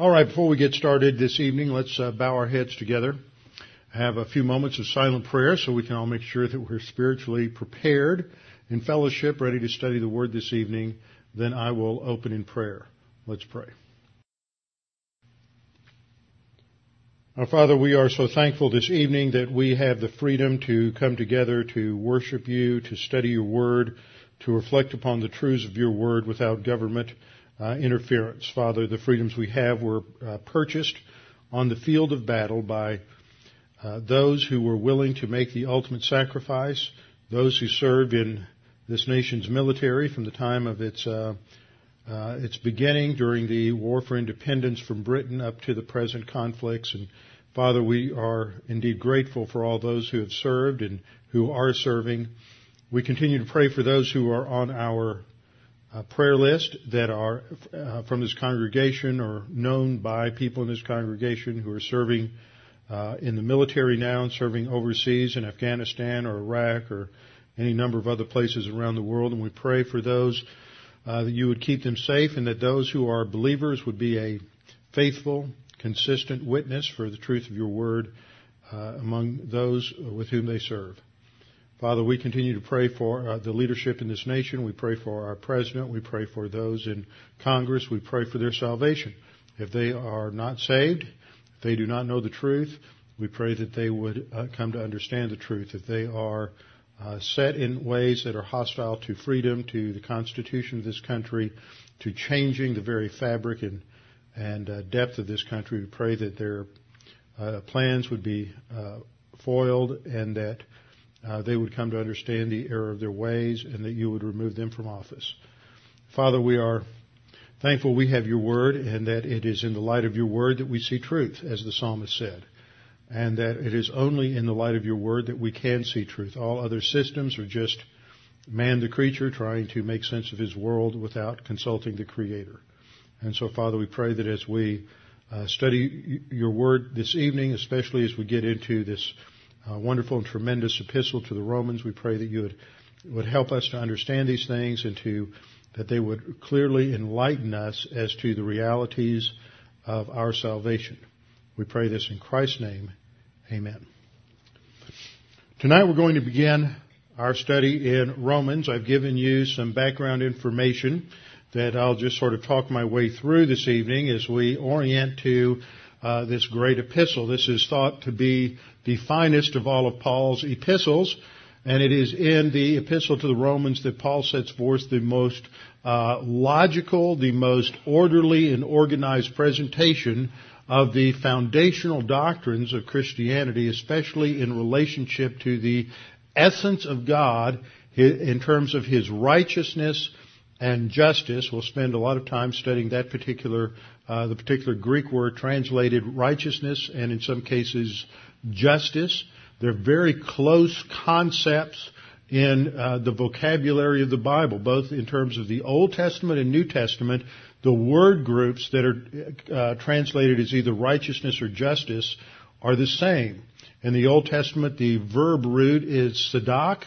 All right, before we get started this evening, let's uh, bow our heads together, have a few moments of silent prayer so we can all make sure that we're spiritually prepared in fellowship, ready to study the Word this evening. Then I will open in prayer. Let's pray. Our Father, we are so thankful this evening that we have the freedom to come together to worship you, to study your Word, to reflect upon the truths of your Word without government uh, interference. Father, the freedoms we have were uh, purchased on the field of battle by uh, those who were willing to make the ultimate sacrifice, those who served in this nation's military from the time of its uh, uh, its beginning during the war for independence from Britain up to the present conflicts. And Father, we are indeed grateful for all those who have served and who are serving. We continue to pray for those who are on our uh, prayer list that are uh, from this congregation or known by people in this congregation who are serving uh, in the military now and serving overseas in Afghanistan or Iraq or any number of other places around the world. And we pray for those uh, that you would keep them safe and that those who are believers would be a faithful, consistent witness for the truth of your word uh, among those with whom they serve. Father, we continue to pray for uh, the leadership in this nation. We pray for our president. We pray for those in Congress. We pray for their salvation. If they are not saved, if they do not know the truth, we pray that they would uh, come to understand the truth. If they are uh, set in ways that are hostile to freedom, to the Constitution of this country, to changing the very fabric and, and uh, depth of this country, we pray that their uh, plans would be uh, foiled and that uh, they would come to understand the error of their ways and that you would remove them from office. Father, we are thankful we have your word and that it is in the light of your word that we see truth, as the psalmist said. And that it is only in the light of your word that we can see truth. All other systems are just man the creature trying to make sense of his world without consulting the creator. And so, Father, we pray that as we uh, study your word this evening, especially as we get into this uh, wonderful and tremendous epistle to the Romans. We pray that you would, would help us to understand these things and to that they would clearly enlighten us as to the realities of our salvation. We pray this in Christ's name. Amen. Tonight we're going to begin our study in Romans. I've given you some background information that I'll just sort of talk my way through this evening as we orient to uh, this great epistle. This is thought to be the finest of all of Paul's epistles, and it is in the epistle to the Romans that Paul sets forth the most uh, logical, the most orderly and organized presentation of the foundational doctrines of Christianity, especially in relationship to the essence of God in terms of His righteousness and justice. We'll spend a lot of time studying that particular uh, the particular Greek word translated righteousness and in some cases justice. They're very close concepts in uh, the vocabulary of the Bible, both in terms of the Old Testament and New Testament. The word groups that are uh, translated as either righteousness or justice are the same. In the Old Testament, the verb root is sadak,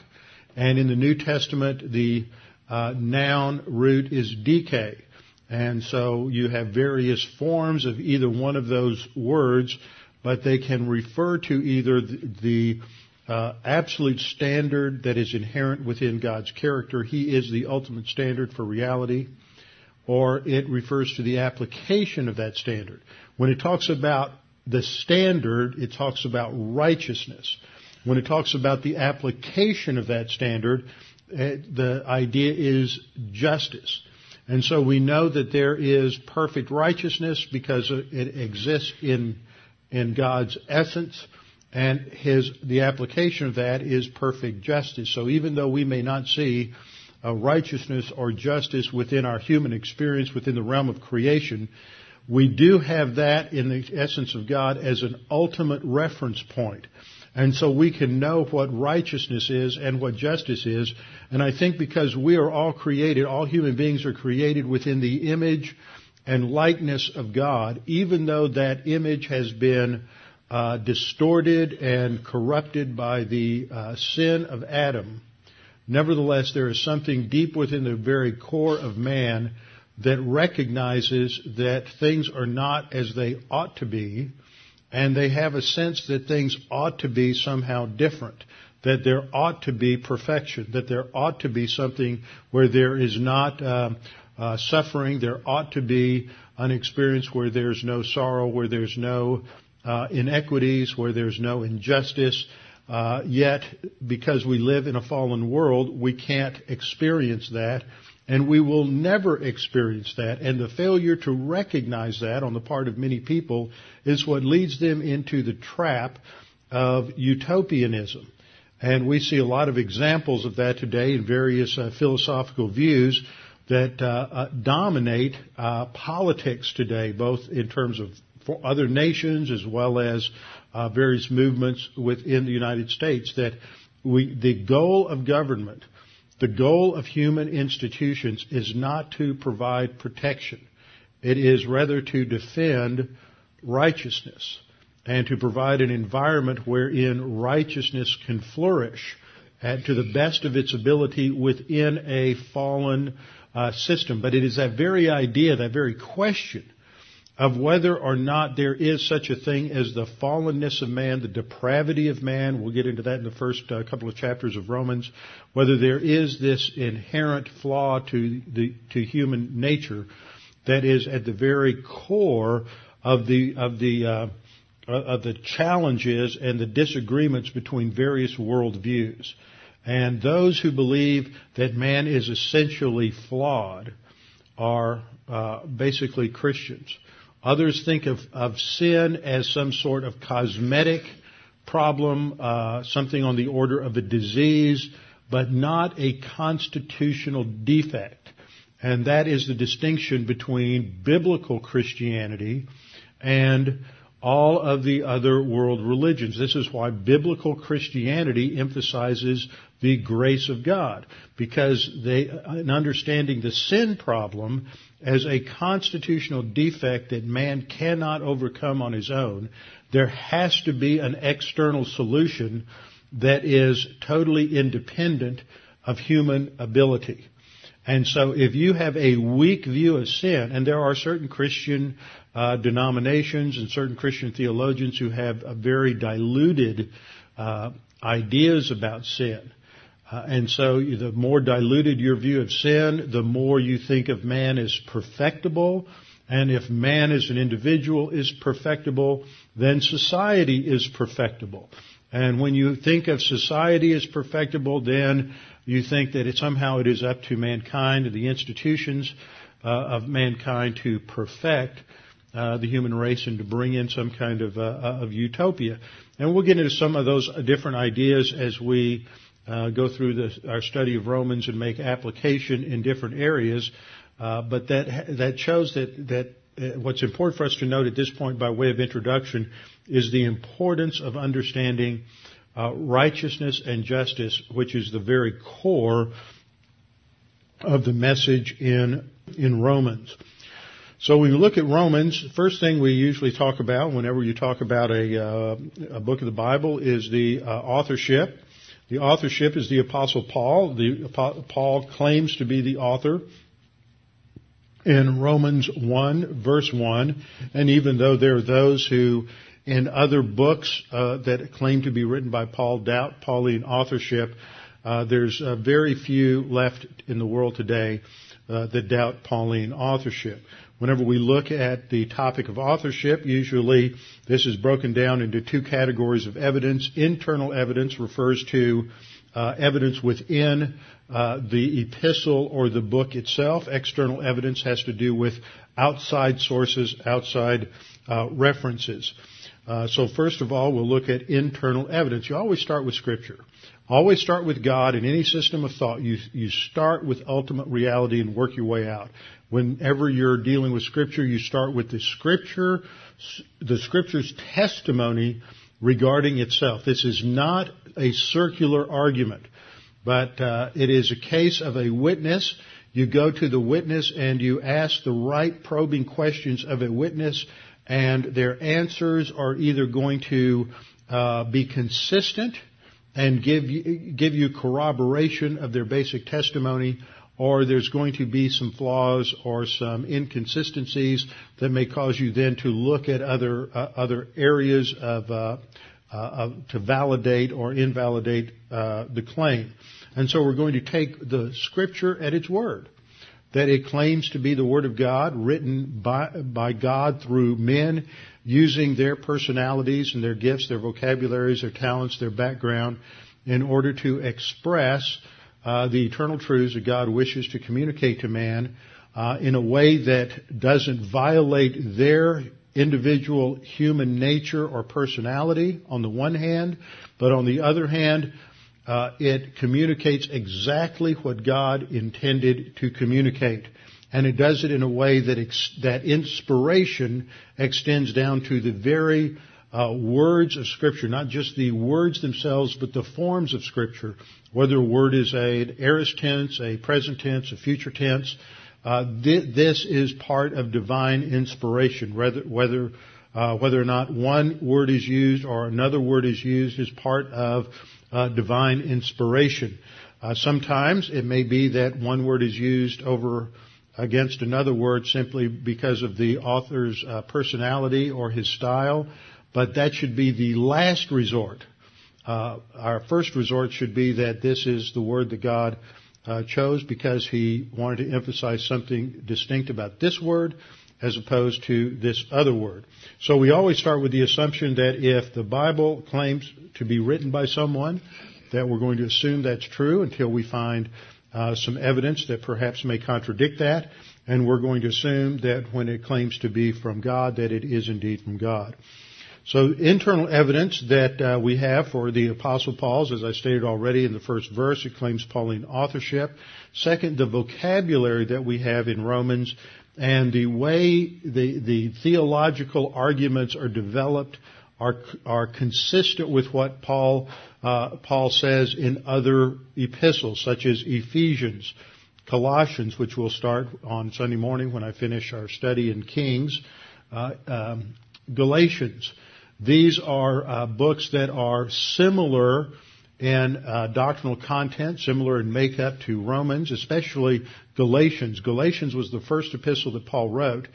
and in the New Testament, the uh, noun root is dike. And so you have various forms of either one of those words, but they can refer to either the, uh, absolute standard that is inherent within God's character. He is the ultimate standard for reality. Or it refers to the application of that standard. When it talks about the standard, it talks about righteousness. When it talks about the application of that standard, eh, the idea is justice. And so we know that there is perfect righteousness because it exists in, in God's essence and his, the application of that is perfect justice. So even though we may not see righteousness or justice within our human experience within the realm of creation, we do have that in the essence of God as an ultimate reference point. And so we can know what righteousness is and what justice is. And I think because we are all created, all human beings are created within the image and likeness of God, even though that image has been uh, distorted and corrupted by the uh, sin of Adam. Nevertheless, there is something deep within the very core of man that recognizes that things are not as they ought to be, and they have a sense that things ought to be somehow different, that there ought to be perfection, that there ought to be something where there is not uh, uh, suffering, there ought to be an experience where there's no sorrow, where there's no uh, inequities, where there's no injustice. Uh, yet, because we live in a fallen world, we can't experience that. And we will never experience that. And the failure to recognize that on the part of many people is what leads them into the trap of utopianism. And we see a lot of examples of that today in various uh, philosophical views that uh, uh, dominate uh, politics today, both in terms of other nations as well as uh, various movements within the United States. That we, the goal of government the goal of human institutions is not to provide protection. It is rather to defend righteousness and to provide an environment wherein righteousness can flourish and to the best of its ability within a fallen uh, system. But it is that very idea, that very question of whether or not there is such a thing as the fallenness of man, the depravity of man. We'll get into that in the first uh, couple of chapters of Romans. Whether there is this inherent flaw to the to human nature that is at the very core of the of the uh, of the challenges and the disagreements between various worldviews. And those who believe that man is essentially flawed are uh, basically Christians. Others think of, of sin as some sort of cosmetic problem, uh, something on the order of a disease, but not a constitutional defect. And that is the distinction between biblical Christianity and all of the other world religions. This is why biblical Christianity emphasizes the grace of God, because they, in understanding the sin problem as a constitutional defect that man cannot overcome on his own, there has to be an external solution that is totally independent of human ability. And so if you have a weak view of sin, and there are certain Christian uh, denominations and certain Christian theologians who have very diluted uh, ideas about sin. Uh, and so the more diluted your view of sin, the more you think of man as perfectible. And if man as an individual is perfectible, then society is perfectible. And when you think of society as perfectible, then you think that it, somehow it is up to mankind the institutions uh, of mankind to perfect uh, the human race and to bring in some kind of, uh, of utopia. And we'll get into some of those different ideas as we uh, go through our study of Romans and make application in different areas. Uh, but that that shows that that uh, what's important for us to note at this point, by way of introduction, is the importance of understanding uh, righteousness and justice, which is the very core of the message in in Romans. So when you look at Romans, the first thing we usually talk about whenever you talk about a, uh, a book of the Bible is the uh, authorship. The authorship is the Apostle Paul. The, Paul claims to be the author in Romans 1 verse 1. And even though there are those who in other books uh, that claim to be written by Paul doubt Pauline authorship, uh, there's uh, very few left in the world today uh, that doubt Pauline authorship. Whenever we look at the topic of authorship, usually this is broken down into two categories of evidence. Internal evidence refers to uh, evidence within uh, the epistle or the book itself. External evidence has to do with outside sources, outside uh, references. Uh, so first of all, we'll look at internal evidence. You always start with Scripture. Always start with God in any system of thought. You, you start with ultimate reality and work your way out. Whenever you're dealing with Scripture, you start with the Scripture, the Scripture's testimony regarding itself. This is not a circular argument, but uh, it is a case of a witness. You go to the witness and you ask the right probing questions of a witness and their answers are either going to uh, be consistent and give you, give you corroboration of their basic testimony, or there's going to be some flaws or some inconsistencies that may cause you then to look at other uh, other areas of, uh, uh, of, to validate or invalidate uh, the claim. And so we're going to take the scripture at its word that it claims to be the Word of God, written by, by God through men using their personalities and their gifts, their vocabularies, their talents, their background in order to express uh, the eternal truths that God wishes to communicate to man uh, in a way that doesn't violate their individual human nature or personality on the one hand, but on the other hand, uh, it communicates exactly what God intended to communicate. And it does it in a way that, ex- that inspiration extends down to the very uh, words of Scripture, not just the words themselves, but the forms of Scripture. Whether a word is a aorist tense, a present tense, a future tense, uh, th- this is part of divine inspiration. Whether whether uh, whether or not one word is used or another word is used is part of uh, divine inspiration. Uh, sometimes it may be that one word is used over against another word simply because of the author's uh, personality or his style, but that should be the last resort. Uh, our first resort should be that this is the word that God uh, chose because he wanted to emphasize something distinct about this word as opposed to this other word. So we always start with the assumption that if the Bible claims to be written by someone, that we're going to assume that's true until we find uh, some evidence that perhaps may contradict that, and we're going to assume that when it claims to be from God, that it is indeed from God. So internal evidence that uh, we have for the Apostle Paul's, as I stated already in the first verse, it claims Pauline authorship. Second, the vocabulary that we have in Romans and the way the, the theological arguments are developed are, are consistent with what Paul, uh, Paul says in other epistles, such as Ephesians, Colossians, which we'll start on Sunday morning when I finish our study in Kings, uh, um, Galatians. These are uh, books that are similar in uh, doctrinal content, similar in makeup to Romans, especially Galatians. Galatians was the first epistle that Paul wrote,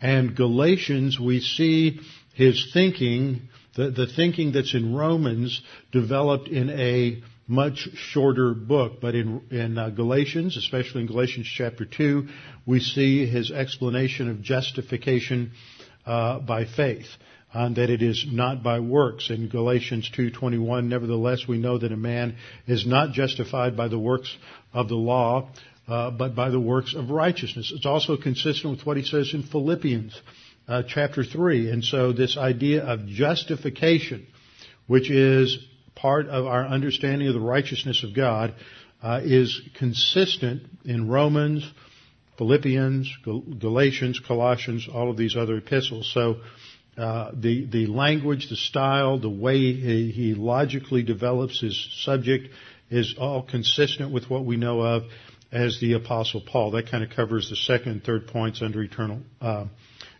and Galatians we see his thinking, the, the thinking that's in Romans, developed in a much shorter book. But in, in uh, Galatians, especially in Galatians chapter 2, we see his explanation of justification uh, by faith and that it is not by works. In Galatians 2:21, nevertheless we know that a man is not justified by the works of the law, uh, but by the works of righteousness. It's also consistent with what he says in Philippians uh, chapter 3. And so this idea of justification, which is part of our understanding of the righteousness of God, uh, is consistent in Romans, Philippians, Galatians, Colossians, all of these other epistles. So uh, the the language, the style, the way he, he, logically develops his subject is all consistent with what we know of as the Apostle Paul. That kind of covers the second and third points under eternal uh,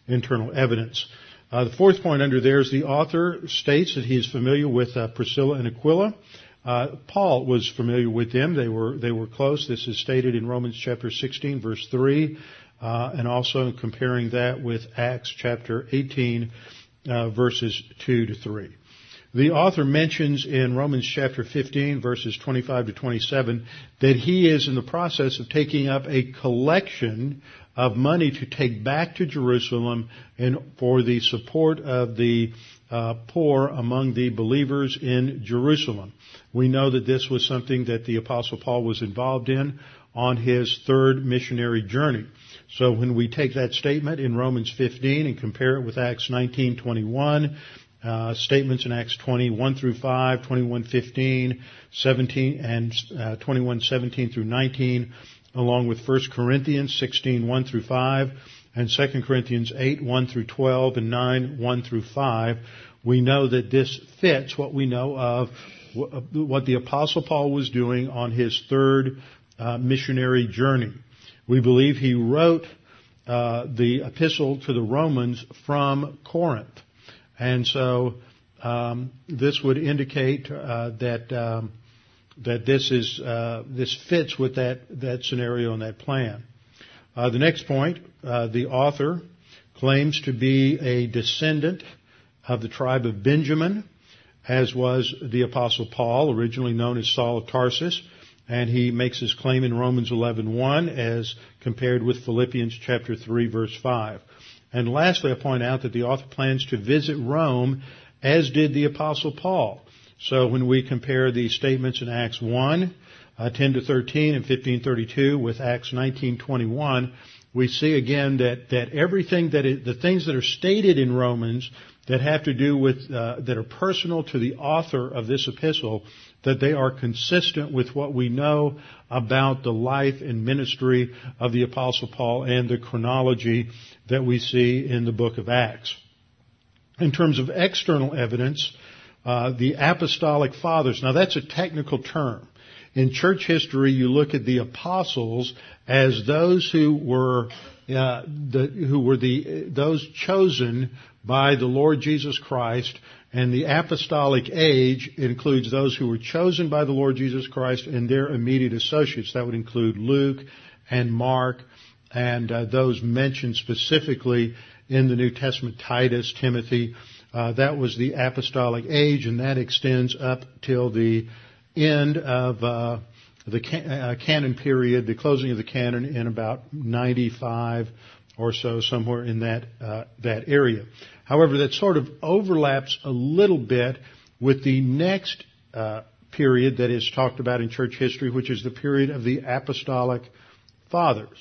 internal evidence. Uh, the fourth point under there is the author states that he is familiar with uh, Priscilla and Aquila. Uh, Paul was familiar with them. They were they were close. This is stated in Romans chapter 16, verse 3 uh, and also comparing that with Acts chapter 18, uh, verses 2 to 3. The author mentions in Romans chapter 15 verses 25 to 27 that he is in the process of taking up a collection of money to take back to Jerusalem and for the support of the uh, poor among the believers in Jerusalem. We know that this was something that the apostle Paul was involved in on his third missionary journey. So when we take that statement in Romans 15 and compare it with Acts 19:21, uh, statements in Acts 21 through 5, 21:15, 17, and uh, 21:17 through 19, along with 1 Corinthians 16 1 through 5, and 2 Corinthians 8 1 through 12, and 9 1 through 5, we know that this fits what we know of what the Apostle Paul was doing on his third uh, missionary journey. We believe he wrote uh, the epistle to the Romans from Corinth. And so um, this would indicate uh, that um, that this is uh, this fits with that that scenario and that plan. Uh, the next point, uh, the author claims to be a descendant of the tribe of Benjamin, as was the apostle Paul, originally known as Saul of Tarsus, and he makes his claim in Romans 11:1 as compared with Philippians chapter 3 verse 5. And lastly, I point out that the author plans to visit Rome as did the apostle Paul. So when we compare the statements in Acts 1, uh, 10 to 13 and 1532 with Acts 19:21, we see again that that everything that the things that are stated in Romans that have to do with uh, that are personal to the author of this epistle that they are consistent with what we know about the life and ministry of the apostle Paul and the chronology that we see in the book of Acts. In terms of external evidence, uh, the apostolic fathers. Now that's a technical term. In church history, you look at the apostles as those who were uh, the, who were the those chosen by the Lord Jesus Christ, and the apostolic age includes those who were chosen by the Lord Jesus Christ and their immediate associates. That would include Luke and Mark and uh, those mentioned specifically in the New Testament, Titus, Timothy. Uh, that was the apostolic age, and that extends up till the end of uh, the uh, canon period, the closing of the canon in about 95 or so, somewhere in that uh, that area. However, that sort of overlaps a little bit with the next uh, period that is talked about in church history, which is the period of the apostolic fathers.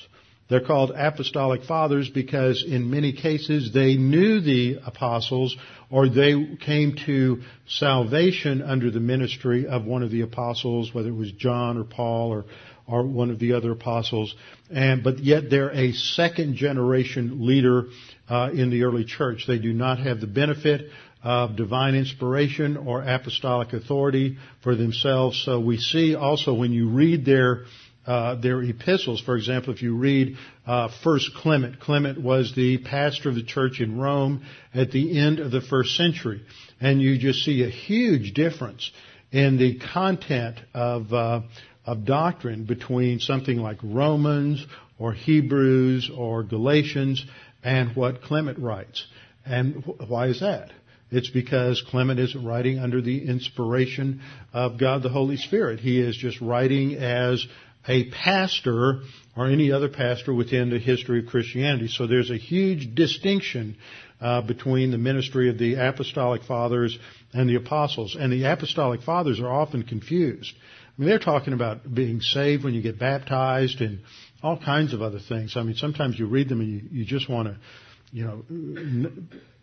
They're called apostolic fathers because in many cases they knew the apostles or they came to salvation under the ministry of one of the apostles, whether it was John or Paul or, or one of the other apostles. And, but yet they're a second generation leader uh, in the early church. They do not have the benefit of divine inspiration or apostolic authority for themselves. So we see also when you read their uh, their epistles. For example, if you read uh, First Clement, Clement was the pastor of the church in Rome at the end of the first century, and you just see a huge difference in the content of uh, of doctrine between something like Romans or Hebrews or Galatians and what Clement writes. And why is that? It's because Clement isn't writing under the inspiration of God the Holy Spirit. He is just writing as a pastor or any other pastor within the history of Christianity. So there's a huge distinction uh, between the ministry of the apostolic fathers and the apostles. And the apostolic fathers are often confused. I mean, they're talking about being saved when you get baptized and all kinds of other things. I mean, sometimes you read them and you, you just want to, you know,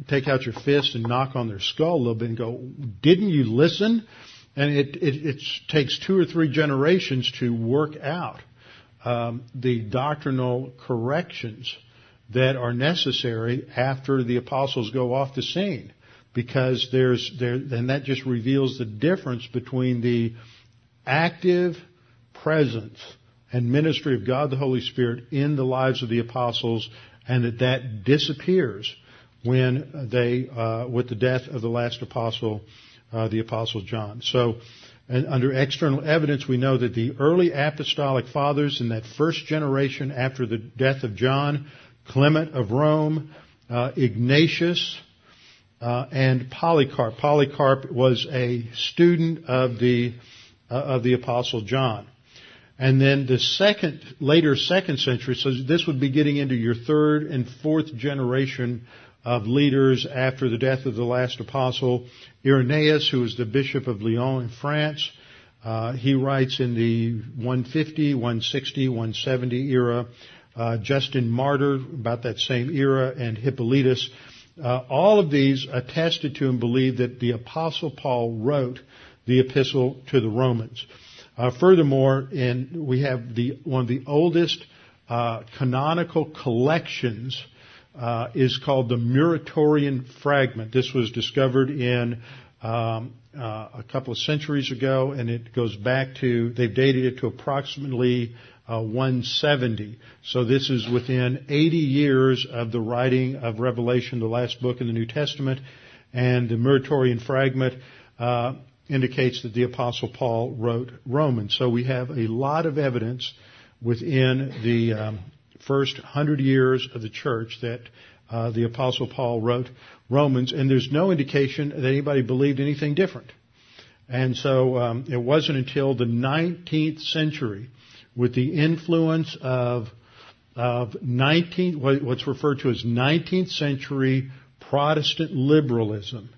take out your fist and knock on their skull a little bit and go, didn't you listen? And it, it, takes two or three generations to work out um, the doctrinal corrections that are necessary after the apostles go off the scene, because there's there, and that just reveals the difference between the active presence and ministry of God the Holy Spirit in the lives of the apostles, and that that disappears when they, uh, with the death of the last apostle, uh, the Apostle John. So, under external evidence, we know that the early apostolic fathers in that first generation after the death of John, Clement of Rome, uh, Ignatius, uh, and Polycarp. Polycarp was a student of the uh, of the Apostle John. And then the second, later second century, so this would be getting into your third and fourth generation of leaders after the death of the last apostle. Irenaeus, who was the bishop of Lyon in France, uh, he writes in the 150, 160, 170 era. Uh, Justin Martyr, about that same era, and Hippolytus. Uh, all of these attested to and believed that the apostle Paul wrote the epistle to the Romans. Uh, furthermore, in, we have the one of the oldest uh, canonical collections uh, is called the Muratorian fragment. This was discovered in um, uh, a couple of centuries ago, and it goes back to they've dated it to approximately uh, 170. So this is within 80 years of the writing of Revelation, the last book in the New Testament, and the Muratorian fragment uh, indicates that the apostle Paul wrote Romans. So we have a lot of evidence within the um, first hundred years of the church that uh, the apostle Paul wrote Romans, and there's no indication that anybody believed anything different. And so um, it wasn't until the 19th century, with the influence of of 19th, what's referred to as 19th century Protestant liberalism.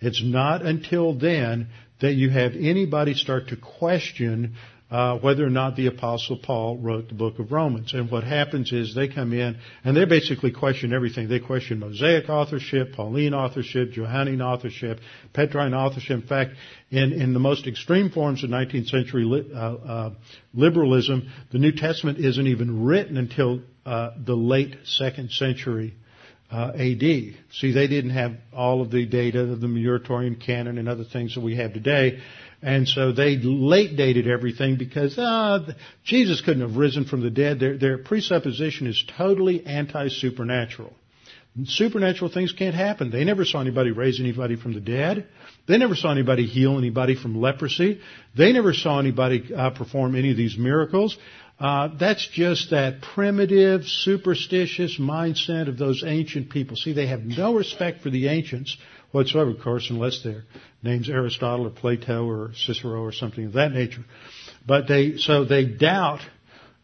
It's not until then that you have anybody start to question uh, whether or not the Apostle Paul wrote the book of Romans. And what happens is they come in and they basically question everything. They question Mosaic authorship, Pauline authorship, Johannine authorship, Petrine authorship. In fact, in, in the most extreme forms of 19th century li- uh, uh, liberalism, the New Testament isn't even written until uh, the late second century uh, AD. See, they didn't have all of the data of the Muratorian canon and other things that we have today. And so they late dated everything because uh, Jesus couldn't have risen from the dead. Their, their presupposition is totally anti-supernatural. Supernatural things can't happen. They never saw anybody raise anybody from the dead. They never saw anybody heal anybody from leprosy. They never saw anybody uh, perform any of these miracles. Uh, that's just that primitive, superstitious mindset of those ancient people. See, they have no respect for the ancients whatsoever, of course, unless their name's Aristotle or Plato or Cicero or something of that nature. But they, so they doubt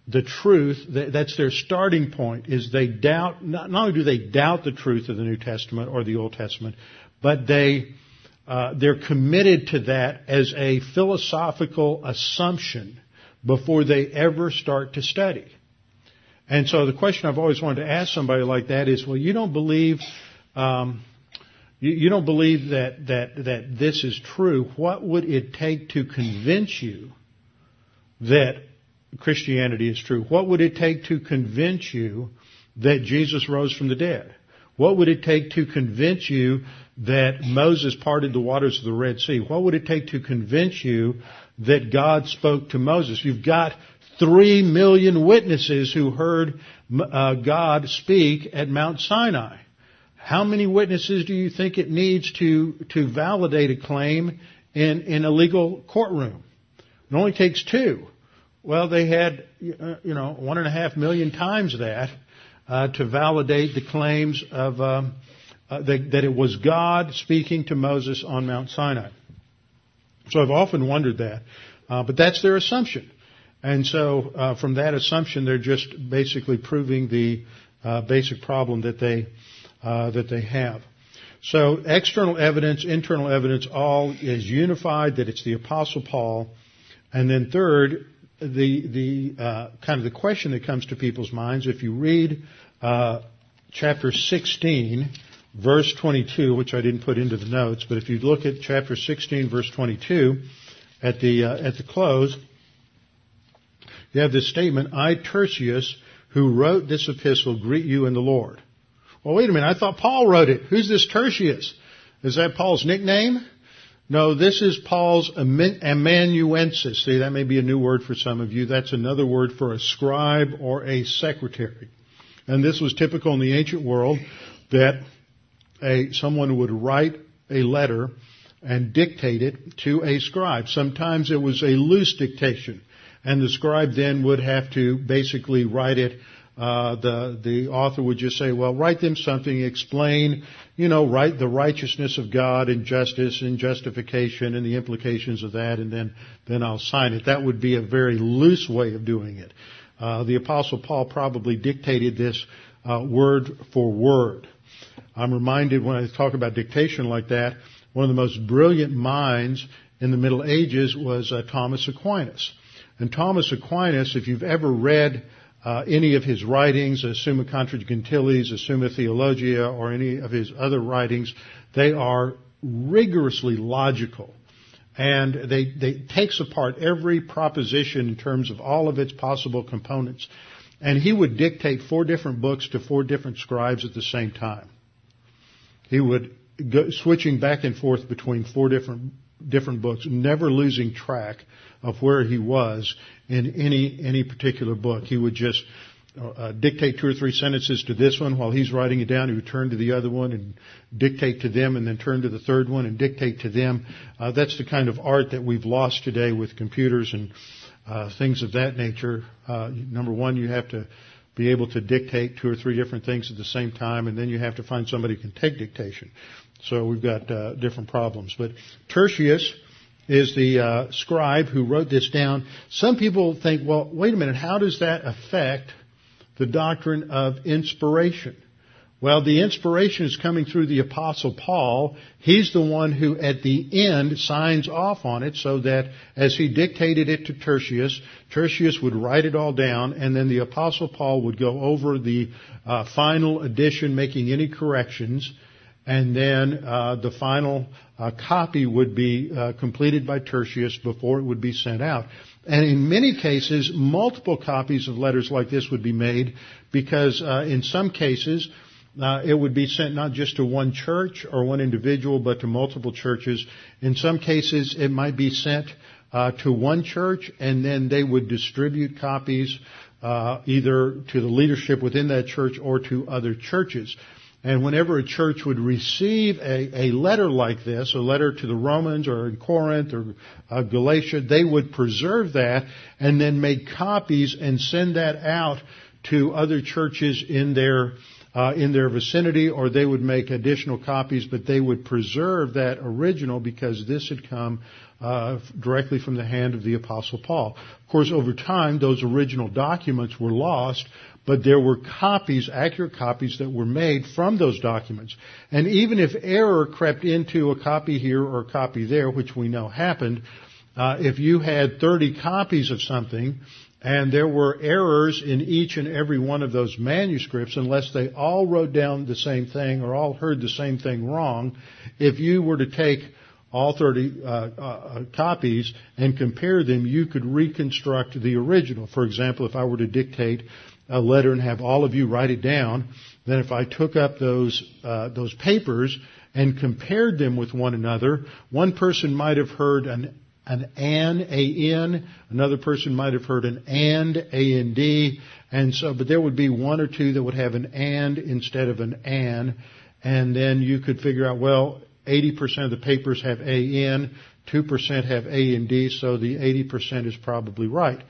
the truth. That's their starting point. Is they doubt not, not only do they doubt the truth of the New Testament or the Old Testament, but they uh, they're committed to that as a philosophical assumption before they ever start to study. And so the question I've always wanted to ask somebody like that is, well, you don't believe um, you, you don't believe that, that, that this is true. What would it take to convince you that Christianity is true? What would it take to convince you that Jesus rose from the dead? What would it take to convince you that Moses parted the waters of the Red Sea? What would it take to convince you that God spoke to Moses? You've got three million witnesses who heard uh, God speak at Mount Sinai. How many witnesses do you think it needs to, to validate a claim in, in a legal courtroom? It only takes two. Well, they had, uh, you know, one and a half million times that uh, to validate the claims of um, uh, that, that, it was God speaking to Moses on Mount Sinai. So I've often wondered that, uh, but that's their assumption, and so uh, from that assumption, they're just basically proving the uh, basic problem that they uh, that they have. So external evidence, internal evidence, all is unified that it's the Apostle Paul. And then third, the the uh, kind of the question that comes to people's minds if you read uh, chapter 16, verse 22, which I didn't put into the notes, but if you look at chapter 16, verse 22, at the uh, at the close, you have this statement: "I Tertius, who wrote this epistle, greet you in the Lord." Well, wait a minute. I thought Paul wrote it. Who's this Tertius? Is that Paul's nickname? No, this is Paul's amanuensis. See, that may be a new word for some of you. That's another word for a scribe or a secretary. And this was typical in the ancient world that a, someone would write a letter and dictate it to a scribe. Sometimes it was a loose dictation. And the scribe then would have to basically write it uh, the the author would just say, well, write them something, explain, you know, write the righteousness of God and justice and justification and the implications of that, and then then I'll sign it. That would be a very loose way of doing it. Uh, the Apostle Paul probably dictated this uh, word for word. I'm reminded when I talk about dictation like that, one of the most brilliant minds in the Middle Ages was uh, Thomas Aquinas. And Thomas Aquinas, if you've ever read uh, any of his writings, Summa Contra Gentiles, Summa Theologia, or any of his other writings, they are rigorously logical. And they, they takes apart every proposition in terms of all of its possible components. And he would dictate four different books to four different scribes at the same time. He would go, switching back and forth between four different different books, never losing track of where he was in any any particular book. He would just uh, dictate two or three sentences to this one while he's writing it down. He would turn to the other one and dictate to them, and then turn to the third one and dictate to them. Uh, that's the kind of art that we've lost today with computers and uh, things of that nature. Uh, number one, you have to be able to dictate two or three different things at the same time, and then you have to find somebody who can take dictation. So we've got uh, different problems. But Tertius is the uh, scribe who wrote this down. Some people think, well, wait a minute, how does that affect the doctrine of inspiration? Well, the inspiration is coming through the apostle Paul. He's the one who at the end signs off on it so that as he dictated it to Tertius, Tertius would write it all down and then the apostle Paul would go over the uh, final edition making any corrections and then uh, the final uh, copy would be uh, completed by Tertius before it would be sent out. And in many cases, multiple copies of letters like this would be made because uh, in some cases, uh, it would be sent not just to one church or one individual, but to multiple churches. In some cases, it might be sent uh, to one church, and then they would distribute copies uh, either to the leadership within that church or to other churches. And whenever a church would receive a, a letter like this, a letter to the Romans or in Corinth or uh, Galatia, they would preserve that and then make copies and send that out to other churches in their uh, in their vicinity, or they would make additional copies, but they would preserve that original because this had come uh, directly from the hand of the Apostle Paul. Of course, over time, those original documents were lost, but there were copies, accurate copies that were made from those documents. And even if error crept into a copy here or a copy there, which we know happened, uh, if you had 30 copies of something and there were errors in each and every one of those manuscripts, unless they all wrote down the same thing or all heard the same thing wrong, if you were to take all 30 uh, uh, copies and compare them, you could reconstruct the original. For example, if I were to dictate a letter and have all of you write it down, then if I took up those uh, those papers and compared them with one another, one person might have heard an an an, a-n, another person might have heard an and, a-n-d, and so, but there would be one or two that would have an and instead of an an, and then you could figure out, well, 80% of the papers have an, 2% have a and d, so the 80% is probably right.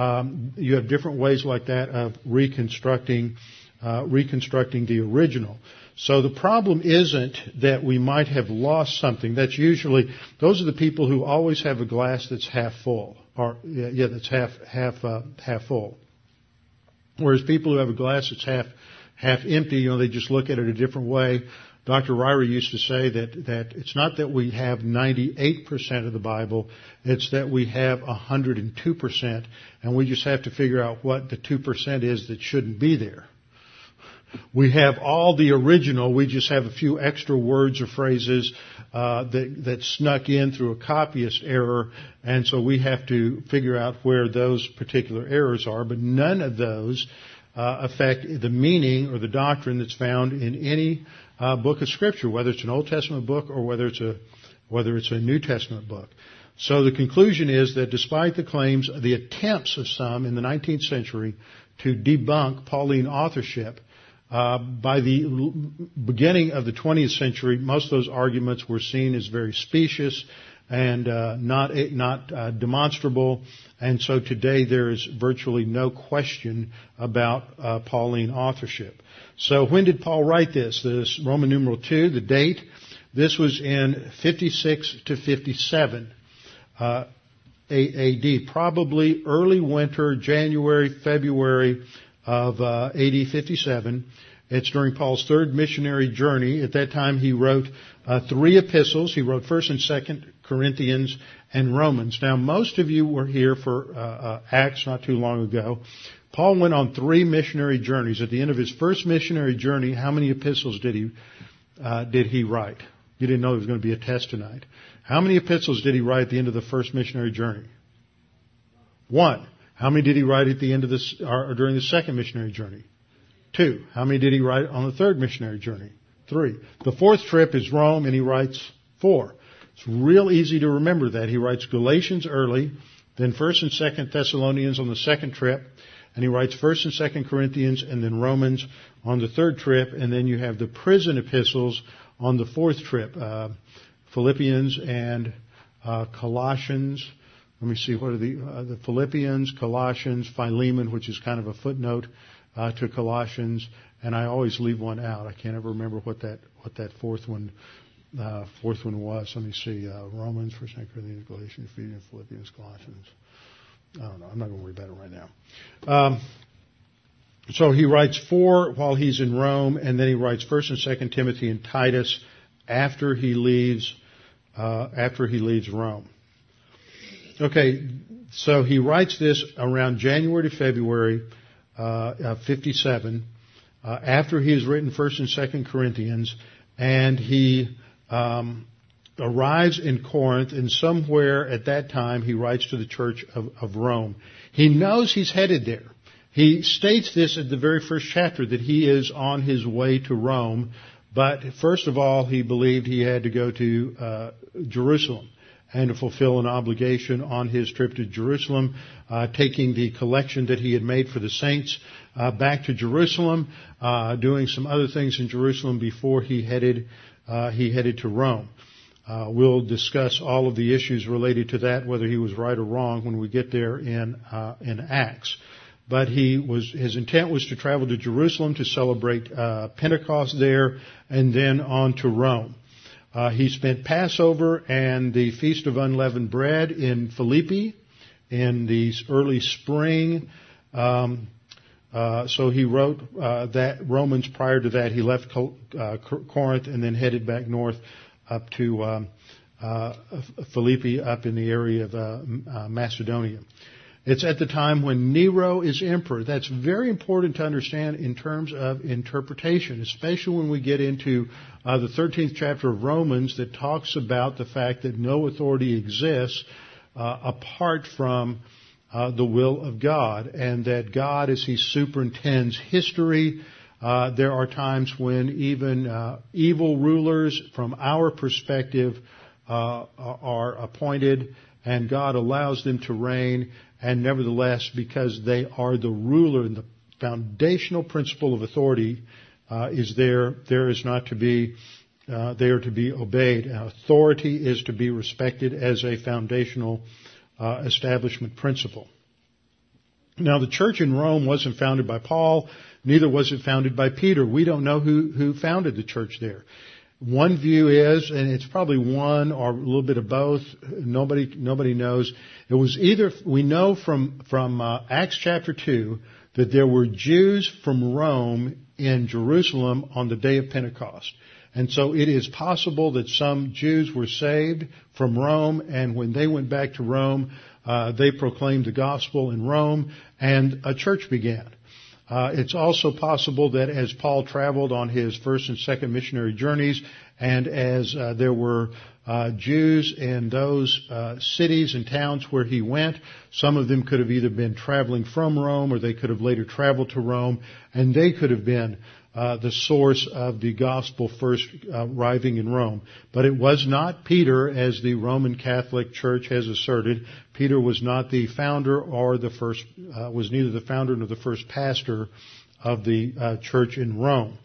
Um, you have different ways like that of reconstructing uh, reconstructing the original. So the problem isn't that we might have lost something. That's usually those are the people who always have a glass that's half full, or yeah, that's half half uh, half full. Whereas people who have a glass that's half half empty, you know, they just look at it a different way. Dr. Ryrie used to say that, that it's not that we have 98% of the Bible, it's that we have 102%, and we just have to figure out what the 2% is that shouldn't be there. We have all the original, we just have a few extra words or phrases uh, that, that snuck in through a copyist error, and so we have to figure out where those particular errors are, but none of those uh, affect the meaning or the doctrine that's found in any uh, book of Scripture, whether it's an Old Testament book or whether it's a whether it's a New Testament book. So the conclusion is that despite the claims, the attempts of some in the 19th century to debunk Pauline authorship, uh, by the beginning of the 20th century, most of those arguments were seen as very specious and uh, not not uh, demonstrable. And so today there is virtually no question about uh, Pauline authorship. So when did Paul write this? This Roman numeral 2, the date. This was in 56 to 57 uh, AD, probably early winter, January, February of uh, AD 57. It's during Paul's third missionary journey. At that time, he wrote uh, three epistles. He wrote First and Second Corinthians and Romans. Now, most of you were here for uh, uh, Acts not too long ago. Paul went on three missionary journeys. At the end of his first missionary journey, how many epistles did he uh, did he write? You didn't know there was going to be a test tonight. How many epistles did he write at the end of the first missionary journey? One. How many did he write at the end of this or during the second missionary journey? Two. How many did he write on the third missionary journey? Three. The fourth trip is Rome, and he writes four. It's real easy to remember that. He writes Galatians early, then First and Second Thessalonians on the second trip, and he writes 1st and 2nd Corinthians and then Romans on the third trip, and then you have the prison epistles on the fourth trip, uh, Philippians and uh, Colossians. Let me see, what are the, uh, the Philippians, Colossians, Philemon, which is kind of a footnote uh, to Colossians, and I always leave one out. I can't ever remember what that what that fourth one uh, fourth one was. Let me see, uh, Romans, First Corinthians, Galatians, Ephesians, Philippians, Colossians. I don't know. I'm not going to worry about it right now. Um, so he writes four while he's in Rome, and then he writes First and Second Timothy and Titus after he leaves uh, after he leaves Rome. Okay, so he writes this around January to February uh, 57, uh, after he has written First and Second Corinthians, and he um, arrives in Corinth, and somewhere at that time he writes to the church of, of Rome. He knows he's headed there. He states this at the very first chapter that he is on his way to Rome, but first of all, he believed he had to go to uh, Jerusalem and to fulfill an obligation on his trip to Jerusalem, uh, taking the collection that he had made for the saints uh, back to Jerusalem, uh, doing some other things in Jerusalem before he headed uh, he headed to Rome. Uh, we'll discuss all of the issues related to that, whether he was right or wrong, when we get there in uh, in Acts. But he was his intent was to travel to Jerusalem to celebrate uh, Pentecost there, and then on to Rome. Uh, he spent Passover and the Feast of Unleavened Bread in Philippi in the early spring. Um, uh, so he wrote uh, that Romans prior to that. He left uh, Corinth and then headed back north up to um, uh, Philippi, up in the area of uh, Macedonia. It's at the time when Nero is emperor. That's very important to understand in terms of interpretation, especially when we get into uh, the 13th chapter of Romans that talks about the fact that no authority exists uh, apart from uh, the will of God, and that God, as He superintends history, uh, there are times when even uh, evil rulers, from our perspective, uh, are appointed, and God allows them to reign and nevertheless, because they are the ruler and the foundational principle of authority uh, is there, there is not to be, uh, they are to be obeyed. authority is to be respected as a foundational uh, establishment principle. Now, the church in Rome wasn't founded by Paul, neither was it founded by Peter. We don't know who, who founded the church there. One view is, and it's probably one or a little bit of both. Nobody, nobody knows. It was either we know from from uh, Acts chapter two that there were Jews from Rome in Jerusalem on the day of Pentecost. And so it is possible that some Jews were saved from Rome, and when they went back to Rome, uh, they proclaimed the gospel in Rome, and a church began. Uh, it's also possible that as Paul traveled on his first and second missionary journeys, and as uh, there were uh, Jews in those uh, cities and towns where he went, some of them could have either been traveling from Rome or they could have later traveled to Rome, and they could have been uh, the source of the gospel first uh, arriving in Rome. But it was not Peter, as the Roman Catholic Church has asserted. Peter was not the founder or the first, uh, was neither the founder nor the first pastor of the uh, church in Rome.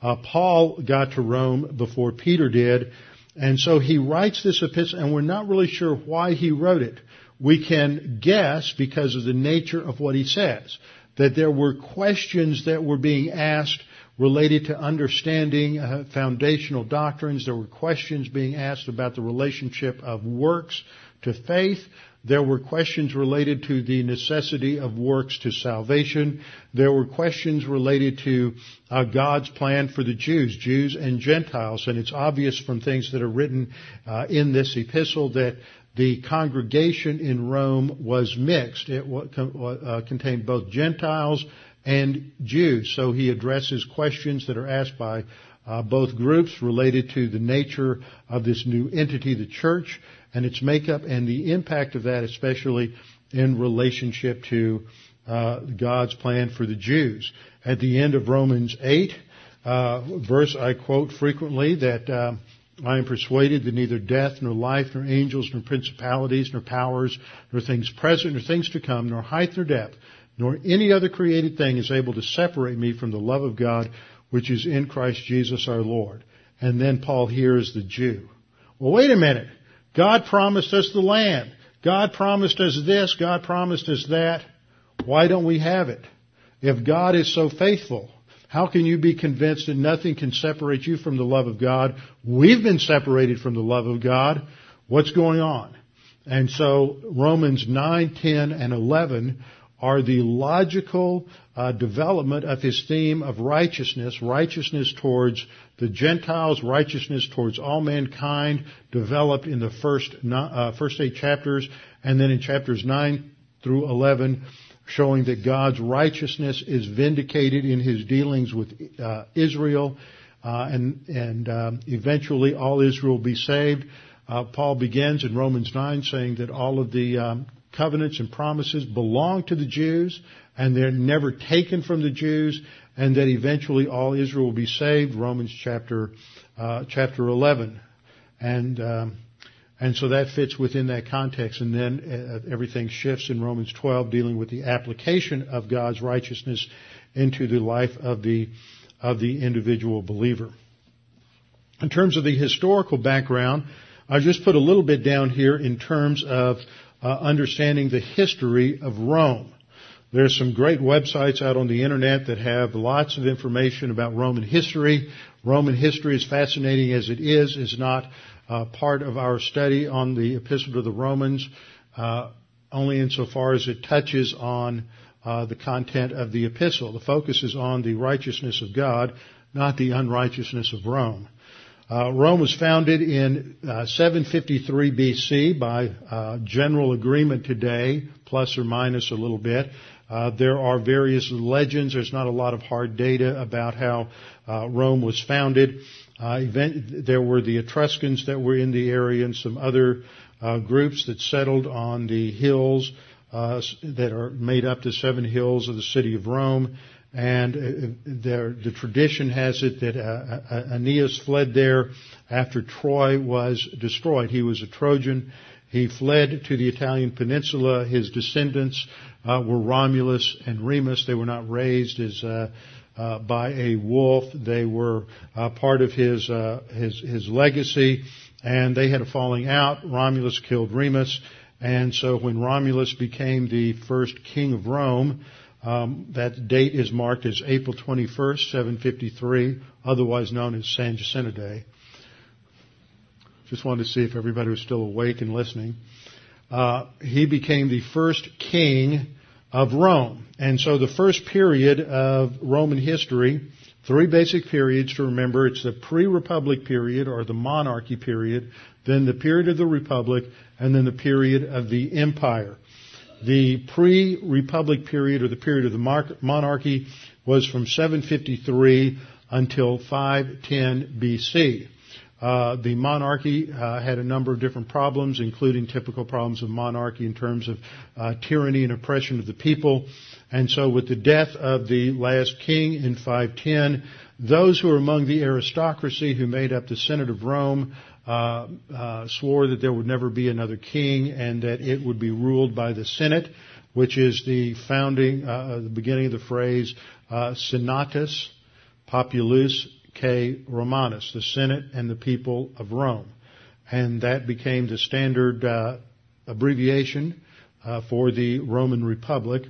Uh, Paul got to Rome before Peter did, and so he writes this epistle, and we're not really sure why he wrote it. We can guess because of the nature of what he says that there were questions that were being asked related to understanding uh, foundational doctrines. There were questions being asked about the relationship of works to faith. There were questions related to the necessity of works to salvation. There were questions related to uh, God's plan for the Jews, Jews and Gentiles. And it's obvious from things that are written uh, in this epistle that the congregation in Rome was mixed. It uh, contained both Gentiles and Jews. So he addresses questions that are asked by uh, both groups related to the nature of this new entity, the church, and its makeup and the impact of that, especially in relationship to uh, God's plan for the Jews. At the end of Romans 8, uh, verse I quote frequently that uh, I am persuaded that neither death, nor life, nor angels, nor principalities, nor powers, nor things present, nor things to come, nor height, nor depth, nor any other created thing is able to separate me from the love of God which is in Christ Jesus our Lord. And then Paul here is the Jew. Well, wait a minute. God promised us the land. God promised us this. God promised us that. Why don't we have it? If God is so faithful, how can you be convinced that nothing can separate you from the love of God? We've been separated from the love of God. What's going on? And so Romans 9, 10, and 11 are the logical uh, development of his theme of righteousness, righteousness towards the Gentiles, righteousness towards all mankind, developed in the first uh, first eight chapters, and then in chapters nine through eleven, showing that God's righteousness is vindicated in His dealings with uh, Israel, uh, and and um, eventually all Israel will be saved. Uh, Paul begins in Romans nine saying that all of the um, covenants and promises belong to the Jews and they're never taken from the Jews and that eventually all Israel will be saved. Romans chapter uh, chapter 11, and um, and so that fits within that context. And then uh, everything shifts in Romans 12, dealing with the application of God's righteousness into the life of the of the individual believer. In terms of the historical background, I just put a little bit down here in terms of uh, understanding the history of Rome. There's some great websites out on the internet that have lots of information about Roman history. Roman history, as fascinating as it is, is not uh, part of our study on the Epistle to the Romans, uh, only insofar as it touches on uh, the content of the epistle. The focus is on the righteousness of God, not the unrighteousness of Rome. Uh, Rome was founded in uh, 753 BC by uh, general agreement today, plus or minus a little bit. Uh, there are various legends. There's not a lot of hard data about how uh, Rome was founded. Event, there were the Etruscans that were in the area and some other groups that settled on the hills that are made up the seven hills of the city of Rome. And uh, there, the tradition has it that uh, uh, Aeneas fled there after Troy was destroyed. He was a Trojan. He fled to the Italian peninsula. His descendants uh, were Romulus and Remus. They were not raised as uh, uh, by a wolf. They were part of his his his legacy, and they had a falling out. Romulus killed Remus, and so when Romulus became the first king of Rome. Um, that date is marked as April 21st, 753, otherwise known as San Jacinto Day. Just wanted to see if everybody was still awake and listening. Uh, he became the first king of Rome. And so the first period of Roman history, three basic periods to remember. It's the pre-republic period or the monarchy period, then the period of the republic, and then the period of the empire. The pre-republic period or the period of the monarchy was from 753 until 510 BC. Uh, the monarchy uh, had a number of different problems, including typical problems of monarchy in terms of uh, tyranny and oppression of the people. And so, with the death of the last king in 510, those who were among the aristocracy who made up the Senate of Rome uh, uh, swore that there would never be another king and that it would be ruled by the Senate, which is the founding, uh, the beginning of the phrase uh, Senatus Populus K Romanus, the Senate and the people of Rome, and that became the standard uh, abbreviation uh, for the Roman Republic.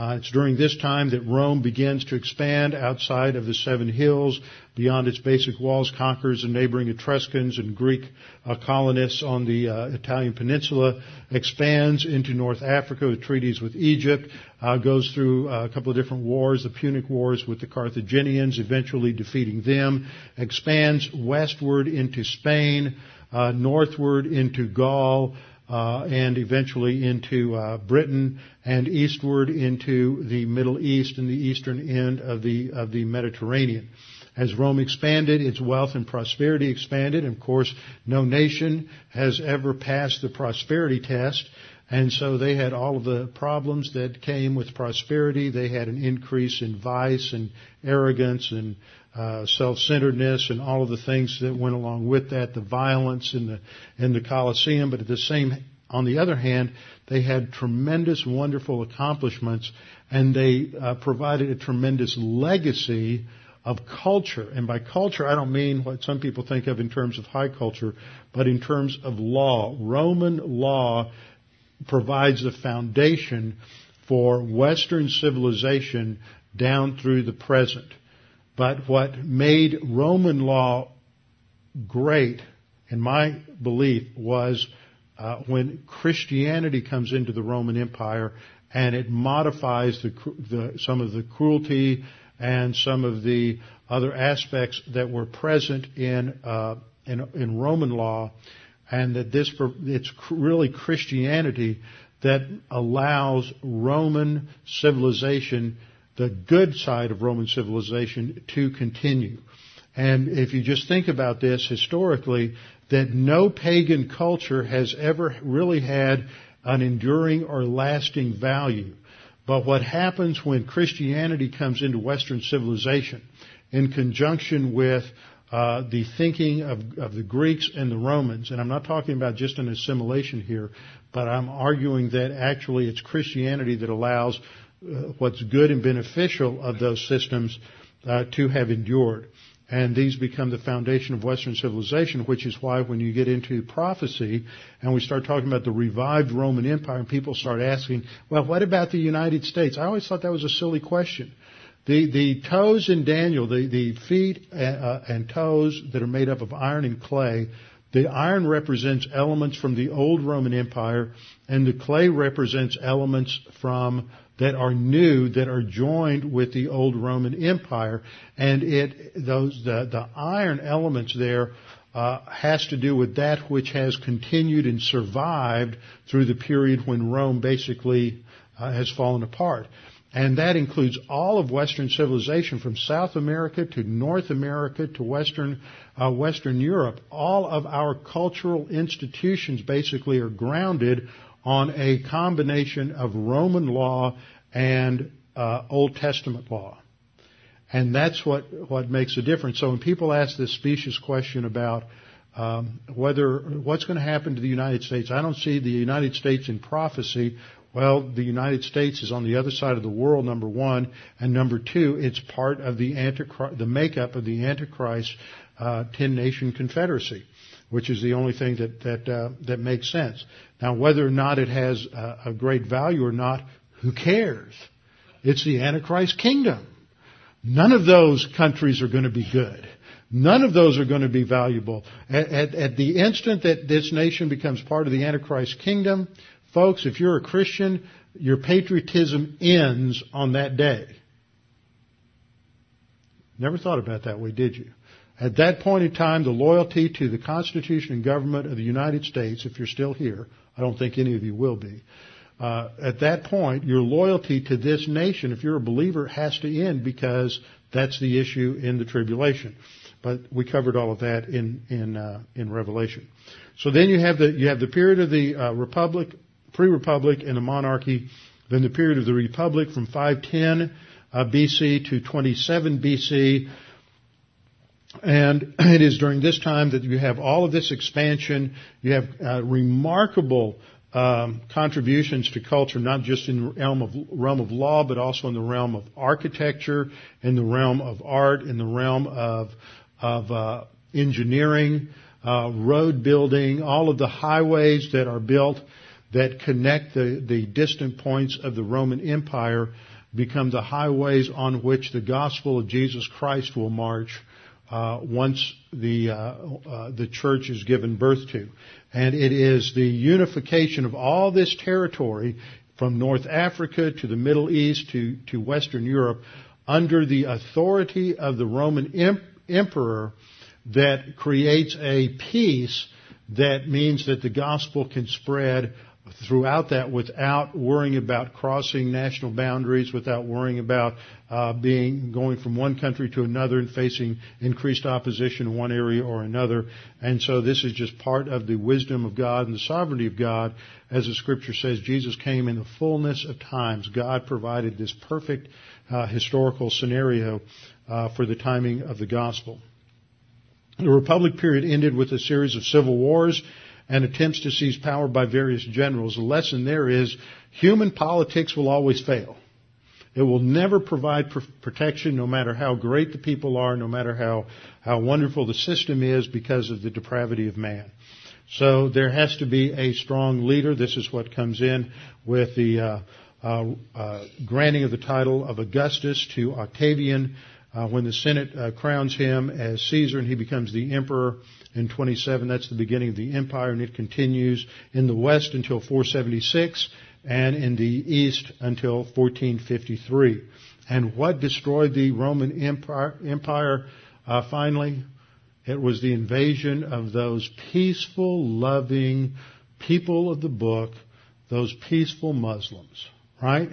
Uh, it's during this time that Rome begins to expand outside of the seven hills, beyond its basic walls, conquers the neighboring Etruscans and Greek uh, colonists on the uh, Italian peninsula, expands into North Africa with treaties with Egypt, uh, goes through uh, a couple of different wars, the Punic Wars with the Carthaginians, eventually defeating them, expands westward into Spain, uh, northward into Gaul, and eventually into uh, Britain and eastward into the Middle East and the eastern end of the of the Mediterranean. As Rome expanded, its wealth and prosperity expanded. And of course, no nation has ever passed the prosperity test. And so they had all of the problems that came with prosperity. They had an increase in vice and arrogance and uh, self-centeredness and all of the things that went along with that, the violence in the in the Colosseum. But at the same on the other hand, they had tremendous, wonderful accomplishments, and they uh, provided a tremendous legacy of culture. And by culture, I don't mean what some people think of in terms of high culture, but in terms of law. Roman law provides the foundation for Western civilization down through the present. But what made Roman law great, in my belief, was uh, when Christianity comes into the Roman Empire and it modifies the, the, some of the cruelty and some of the other aspects that were present in, uh, in, in Roman law, and that this it's really Christianity that allows Roman civilization, the good side of Roman civilization, to continue. And if you just think about this historically, that no pagan culture has ever really had an enduring or lasting value. But what happens when Christianity comes into Western civilization in conjunction with uh, the thinking of, of the Greeks and the Romans, and I'm not talking about just an assimilation here, but I'm arguing that actually it's Christianity that allows what's good and beneficial of those systems uh, to have endured. And these become the foundation of Western civilization, which is why when you get into prophecy and we start talking about the revived Roman Empire and people start asking, well, what about the United States? I always thought that was a silly question. The, the toes in Daniel, the, the feet uh, uh and toes that are made up of iron and clay, the iron represents elements from the old Roman Empire and the clay represents elements from that are new that are joined with the old Roman Empire, and it those the, the iron elements there uh, has to do with that which has continued and survived through the period when Rome basically uh, has fallen apart. And that includes all of Western civilization from South America to North America to Western, uh, Western Europe. All of our cultural institutions basically are grounded on a combination of Roman law and uh, Old Testament law. And that's what, what makes a difference. So when people ask this specious question about um, whether what's going to happen to the United States, I don't see the United States in prophecy. Well, the United States is on the other side of the world, number one, and number two, it's part of the Antichrist, the makeup of the Antichrist uh, ten nation confederacy which is the only thing that that uh, that makes sense. Now, whether or not it has a, a great value or not, who cares? It's the Antichrist kingdom. None of those countries are going to be good. None of those are going to be valuable. At, at, at, the instant that this nation becomes part of the Antichrist kingdom, folks, if you're a Christian, your patriotism ends on that day. Never thought about that way, did you? At that point in time, the loyalty to the Constitution and government of the United States, if you're still here, I don't think any of you will be, uh, at that point, your loyalty to this nation, if you're a believer, has to end because that's the issue in the tribulation. But we covered all of that in in uh, in Revelation. So then you have the you have the period of the uh, republic, pre-republic, and the monarchy. Then the period of the republic from 510 uh, BC to 27 BC. And it is during this time that you have all of this expansion. You have uh, remarkable um, contributions to culture, not just in the realm of, realm of law, but also in the realm of architecture, in the realm of art, in the realm of, of uh, engineering, uh, road building, all of the highways that are built that connect the, the distant points of the Roman Empire become the highways on which the gospel of Jesus Christ will march uh, once the uh, uh, the church is given birth to, and it is the unification of all this territory from North Africa to the Middle East to to Western Europe under the authority of the Roman em- emperor that creates a peace that means that the gospel can spread throughout that without worrying about crossing national boundaries, without worrying about uh, being going from one country to another and facing increased opposition in one area or another. And so this is just part of the wisdom of God and the sovereignty of God. As the scripture says, Jesus came in the fullness of times. God provided this perfect uh, historical scenario uh, for the timing of the gospel. The Republic period ended with a series of civil wars and attempts to seize power by various generals. The lesson there is human politics will always fail. It will never provide pr- protection no matter how great the people are, no matter how, how wonderful the system is because of the depravity of man. So there has to be a strong leader. This is what comes in with the uh, uh, uh, granting of the title of Augustus to Octavian uh, when the Senate uh, crowns him as Caesar and he becomes the emperor in 27. That's the beginning of the empire, and it continues in the west until 476 and in the east until 1453. And what destroyed the Roman Empire, empire uh, finally? It was the invasion of those peaceful, loving people of the book, those peaceful Muslims, right?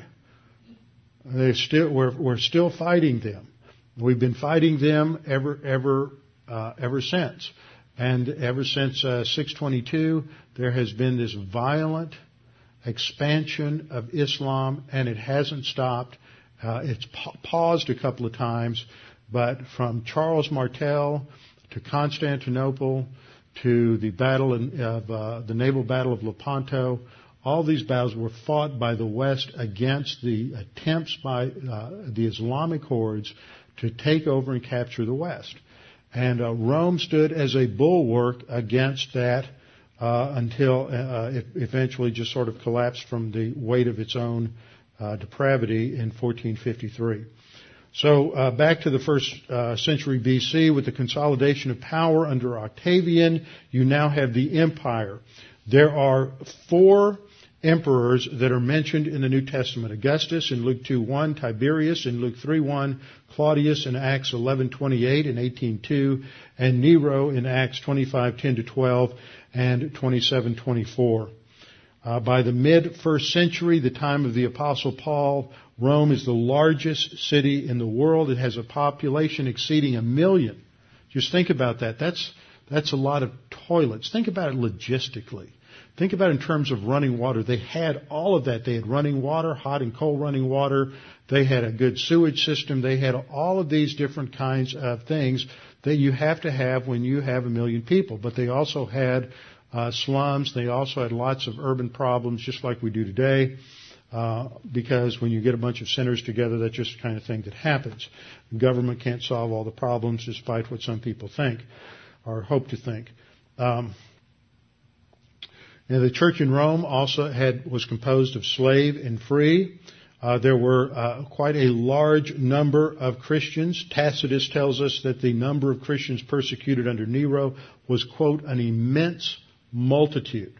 They still, we're, we're still fighting them. We've been fighting them ever, ever, uh, ever since. And ever since uh, 622, there has been this violent expansion of Islam, and it hasn't stopped. Uh, it's pa- paused a couple of times, but from Charles Martel to Constantinople to the battle in, of uh, the naval battle of Lepanto, all these battles were fought by the West against the attempts by uh, the Islamic hordes to take over and capture the West. And uh, Rome stood as a bulwark against that uh, until uh, it eventually just sort of collapsed from the weight of its own uh, depravity in 1453. So uh, back to the first uh, century BC, with the consolidation of power under Octavian, you now have the empire. There are four emperors that are mentioned in the New Testament. Augustus in Luke 2:1, Tiberius in Luke 3:1, Claudius in Acts 11:28 and 18:2, and Nero in Acts 25:10 to 12 and 27:24. Uh, by the mid first century, the time of the Apostle Paul, Rome is the largest city in the world. It has a population exceeding a million. Just think about that. That's that's a lot of toilets. Think about it logistically. Think about in terms of running water. They had all of that. They had running water, hot and cold running water. They had a good sewage system. They had all of these different kinds of things that you have to have when you have a million people. But they also had uh, slums. They also had lots of urban problems, just like we do today. Uh, because when you get a bunch of sinners together, that's just the kind of thing that happens. Government can't solve all the problems, despite what some people think or hope to think. Um, now, the church in Rome also had was composed of slave and free. Uh, there were uh, quite a large number of Christians. Tacitus tells us that the number of Christians persecuted under Nero was, quote, an immense multitude.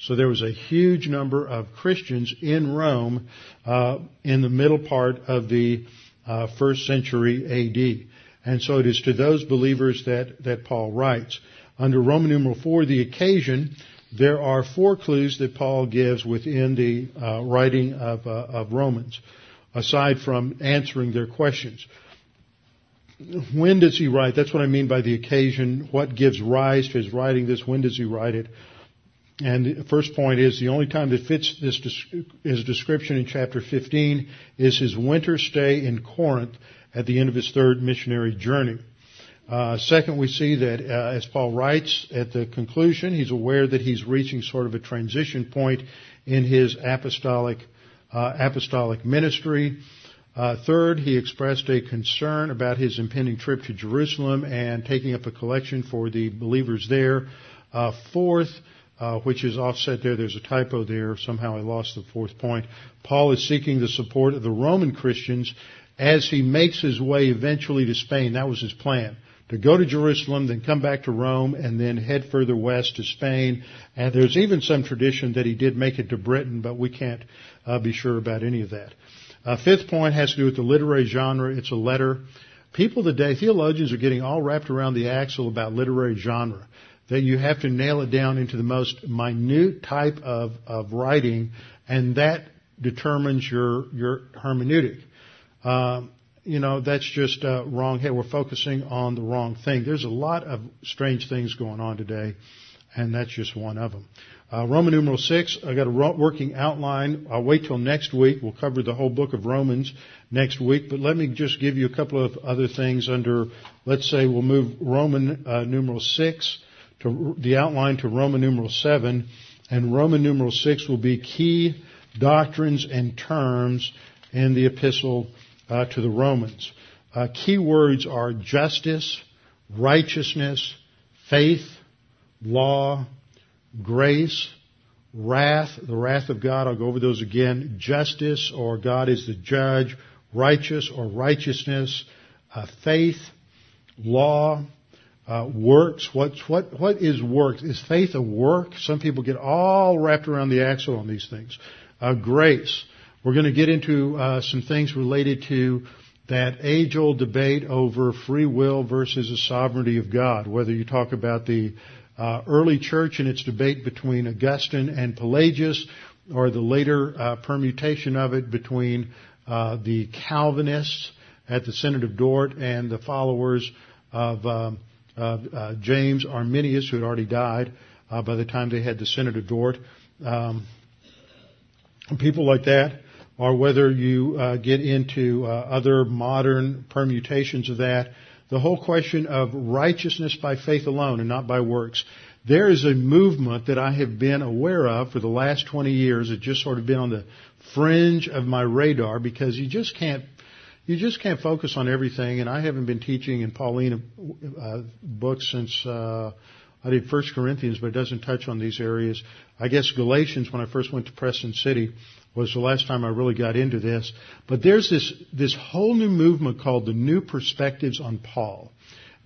So there was a huge number of Christians in Rome uh, in the middle part of the uh, first century AD. And so it is to those believers that, that Paul writes. Under Roman numeral 4, the occasion, there are four clues that Paul gives within the uh, writing of, uh, of Romans, aside from answering their questions. When does he write? That's what I mean by the occasion. What gives rise to his writing this? When does he write it? And the first point is the only time that fits this his description in chapter 15 is his winter stay in Corinth at the end of his third missionary journey. Uh, second, we see that uh, as Paul writes at the conclusion, he's aware that he's reaching sort of a transition point in his apostolic uh, apostolic ministry. Uh, third, he expressed a concern about his impending trip to Jerusalem and taking up a collection for the believers there. Uh, fourth, uh, which is offset there. There's a typo there. Somehow I lost the fourth point. Paul is seeking the support of the Roman Christians as he makes his way eventually to Spain. That was his plan to go to Jerusalem, then come back to Rome, and then head further west to Spain. And there's even some tradition that he did make it to Britain, but we can't uh, be sure about any of that. Uh, fifth point has to do with the literary genre. It's a letter. People today, theologians are getting all wrapped around the axle about literary genre. That you have to nail it down into the most minute type of, of writing, and that determines your your hermeneutic. Um, you know, that's just uh, wrong. Hey, we're focusing on the wrong thing. There's a lot of strange things going on today, and that's just one of them. Uh, Roman numeral 6, I got a working outline. I'll wait till next week. We'll cover the whole book of Romans next week, but let me just give you a couple of other things under, let's say we'll move Roman uh, numeral 6 to the outline to Roman numeral 7, and Roman numeral 6 will be key doctrines and terms in the epistle uh, to the Romans. Uh, key words are justice, righteousness, faith, law, grace, wrath, the wrath of God. I'll go over those again. Justice, or God is the judge. Righteous, or righteousness. Uh, faith, law, uh, works. What's, what, what is works? Is faith a work? Some people get all wrapped around the axle on these things. Uh, grace. We're going to get into uh, some things related to that age-old debate over free will versus the sovereignty of God. Whether you talk about the uh, early church and its debate between Augustine and Pelagius, or the later uh, permutation of it between uh, the Calvinists at the Synod of Dort and the followers of, um, uh, James Arminius, who had already died uh, by the time they had the Synod of Dort. Um, people like that, or whether you uh, get into other modern permutations of that the whole question of righteousness by faith alone and not by works. There is a movement that I have been aware of for the last 20 years. It's just sort of been on the fringe of my radar because you just can't you just can't focus on everything. And I haven't been teaching in Pauline uh, books since uh, I did First Corinthians, but it doesn't touch on these areas. I guess Galatians, when I first went to Preston City, was the last time I really got into this. But there's this, this whole new movement called the New Perspectives on Paul.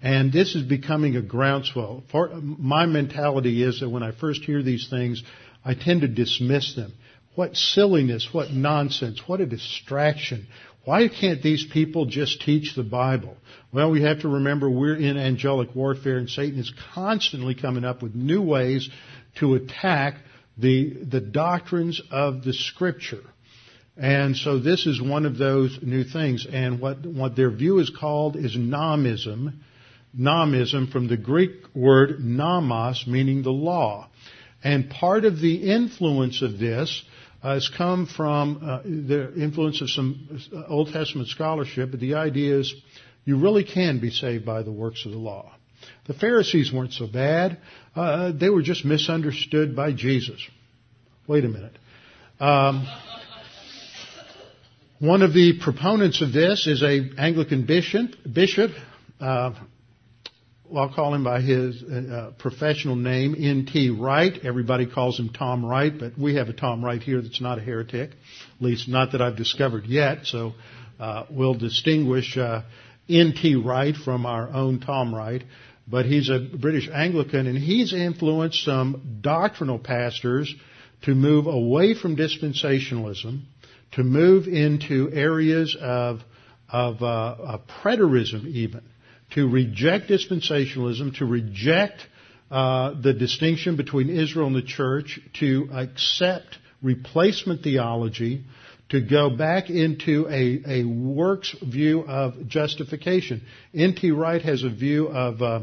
And this is becoming a groundswell. For, my mentality is that when I first hear these things, I tend to dismiss them. What silliness, what nonsense, what a distraction. Why can't these people just teach the Bible? Well, we have to remember we're in angelic warfare and Satan is constantly coming up with new ways to attack the, the doctrines of the scripture. And so this is one of those new things. And what, what their view is called is nomism. Nomism from the Greek word nomos, meaning the law. And part of the influence of this has come from uh, the influence of some uh, Old Testament scholarship, but the idea is you really can be saved by the works of the law. The Pharisees weren't so bad. Uh, they were just misunderstood by Jesus. Wait a minute. Um, one of the proponents of this is a Anglican bishop. Bishop, uh, well, I'll call him by his uh, professional name, N.T. Wright. Everybody calls him Tom Wright, but we have a Tom Wright here that's not a heretic, at least not that I've discovered yet. So uh, we'll distinguish uh, N.T. Wright from our own Tom Wright but he's a British Anglican and he's influenced some doctrinal pastors to move away from dispensationalism, to move into areas of, of, uh, of preterism even, to reject dispensationalism, to reject uh, the distinction between Israel and the church, to accept replacement theology, to go back into a, a works view of justification. N.T. Wright has a view of uh,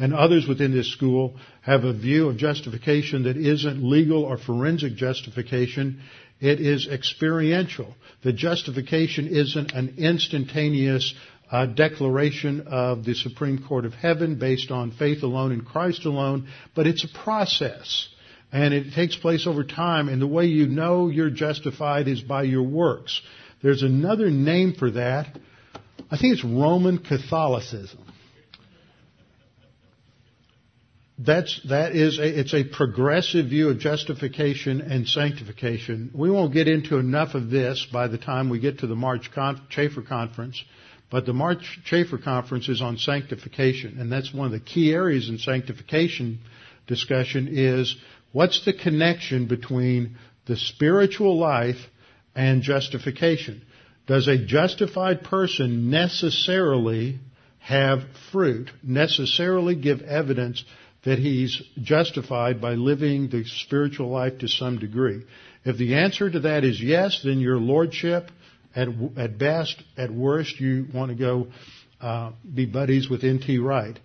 and others within this school have a view of justification that isn't legal or forensic justification. It is experiential. The justification isn't an instantaneous uh, declaration of the Supreme Court of Heaven based on faith alone in Christ alone, but it's a process. And it takes place over time, and the way you know you're justified is by your works. There's another name for that. I think it's Roman Catholicism. that's that is a, it's a progressive view of justification and sanctification. We won't get into enough of this by the time we get to the March Con- Chafer conference, but the March Chafer conference is on sanctification, and that's one of the key areas in sanctification discussion is what's the connection between the spiritual life and justification? Does a justified person necessarily have fruit, necessarily give evidence that he's justified by living the spiritual life to some degree. If the answer to that is yes, then your lordship, at, at best, at worst, you want to go uh, be buddies with N.T. Wright.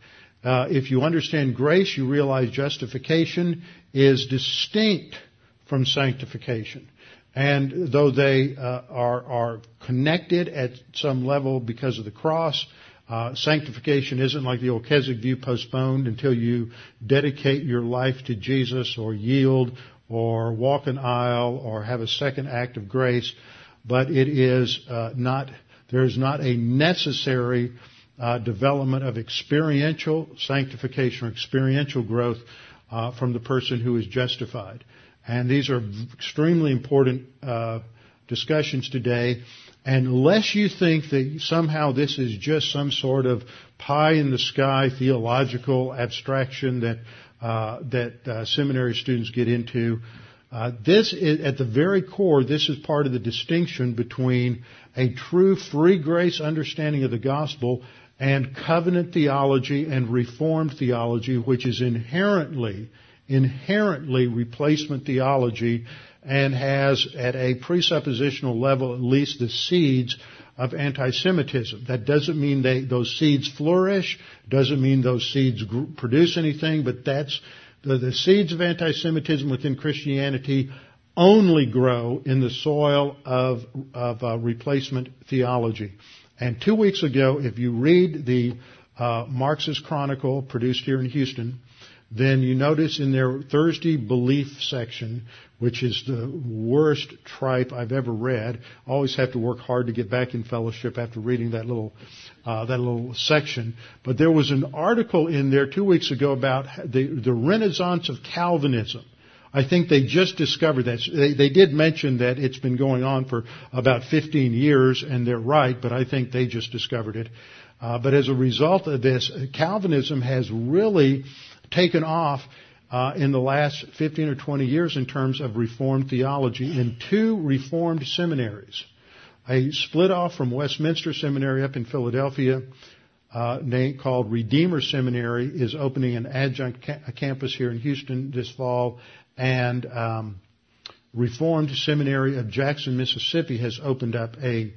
Uh, if you understand grace, you realize justification is distinct from sanctification. And though they uh, are, are connected at some level because of the cross, Uh, sanctification isn't like the old Keswick view postponed until you dedicate your life to Jesus or yield or walk an aisle or have a second act of grace, but it is uh, not, there is not a necessary uh, development of experiential sanctification or experiential growth uh, from the person who is justified. And these are extremely important uh, discussions today. Unless you think that somehow this is just some sort of pie in the sky theological abstraction that uh, that uh, seminary students get into, uh, this is at the very core. This is part of the distinction between a true free grace understanding of the gospel and covenant theology and reformed theology, which is inherently inherently replacement theology and has at a presuppositional level at least the seeds of anti-Semitism. That doesn't mean they, those seeds flourish, doesn't mean those seeds produce anything, but that's the, the seeds of anti-Semitism within Christianity only grow in the soil of, of uh, replacement theology. And two weeks ago, if you read the uh, Marxist Chronicle produced here in Houston, then you notice in their Thursday belief section, which is the worst tripe I've ever read. Always have to work hard to get back in fellowship after reading that little uh, that little section. But there was an article in there two weeks ago about the the Renaissance of Calvinism. I think they just discovered that. They, they, did mention that it's been going on for about 15 years, and they're right, but I think they just discovered it. Uh, but as a result of this, Calvinism has really taken off uh, in the last 15 or 20 years in terms of Reformed theology in two Reformed seminaries. A split off from Westminster Seminary up in Philadelphia, uh, called Redeemer Seminary, is opening an adjunct ca- campus here in Houston this fall, and um, Reformed Seminary of Jackson, Mississippi, has opened up a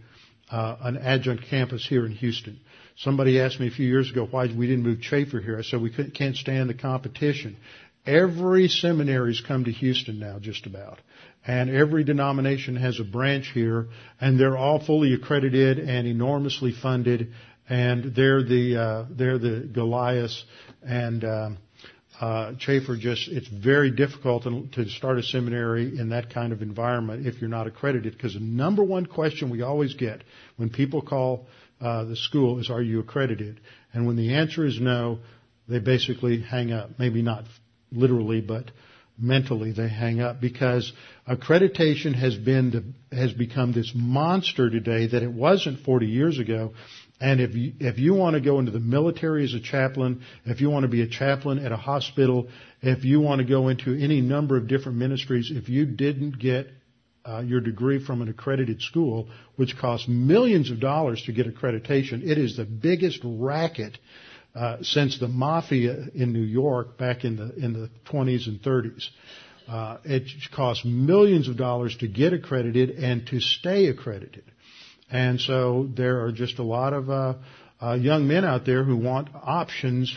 uh, an adjunct campus here in Houston. Somebody asked me a few years ago why we didn't move Chafer here. I said we can't stand the competition. Every seminary's come to Houston now, just about. And every denomination has a branch here, and they're all fully accredited and enormously funded, and they're the, uh, they're the Goliaths, and, um, uh, Chafer just, it's very difficult to start a seminary in that kind of environment if you're not accredited, because the number one question we always get when people call uh, the school is, are you accredited? And when the answer is no, they basically hang up. Maybe not literally, but mentally they hang up because accreditation has been the, has become this monster today that it wasn't 40 years ago. And if you, if you want to go into the military as a chaplain, if you want to be a chaplain at a hospital, if you want to go into any number of different ministries, if you didn't get uh, your degree from an accredited school, which costs millions of dollars to get accreditation. It is the biggest racket uh, since the mafia in New York back in the in the 20s and 30s. Uh, it costs millions of dollars to get accredited and to stay accredited. And so there are just a lot of uh, uh, young men out there who want options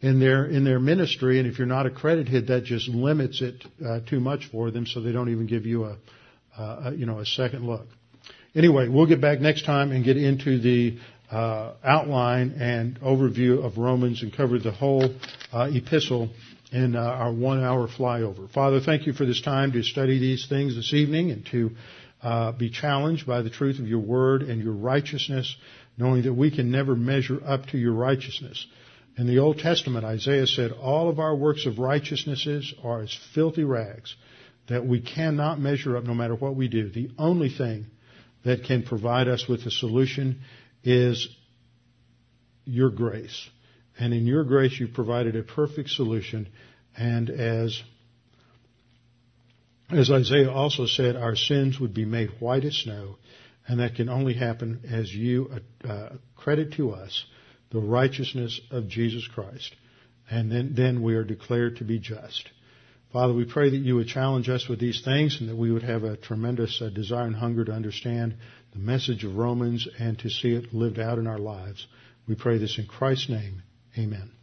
in their in their ministry, and if you're not accredited, that just limits it uh, too much for them, so they don't even give you a uh, you know, a second look. Anyway, we'll get back next time and get into the uh, outline and overview of Romans and cover the whole uh, epistle in uh, our one-hour flyover. Father, thank you for this time to study these things this evening and to uh, be challenged by the truth of your word and your righteousness, knowing that we can never measure up to your righteousness. In the Old Testament, Isaiah said, all of our works of righteousnesses are as filthy rags that we cannot measure up no matter what we do. The only thing that can provide us with a solution is your grace. And in your grace, you've provided a perfect solution. And as, as Isaiah also said, our sins would be made white as snow. And that can only happen as you uh, credit to us the righteousness of Jesus Christ. And then, then we are declared to be just. Father, we pray that you would challenge us with these things and that we would have a tremendous uh, desire and hunger to understand the message of Romans and to see it lived out in our lives. We pray this in Christ's name. Amen.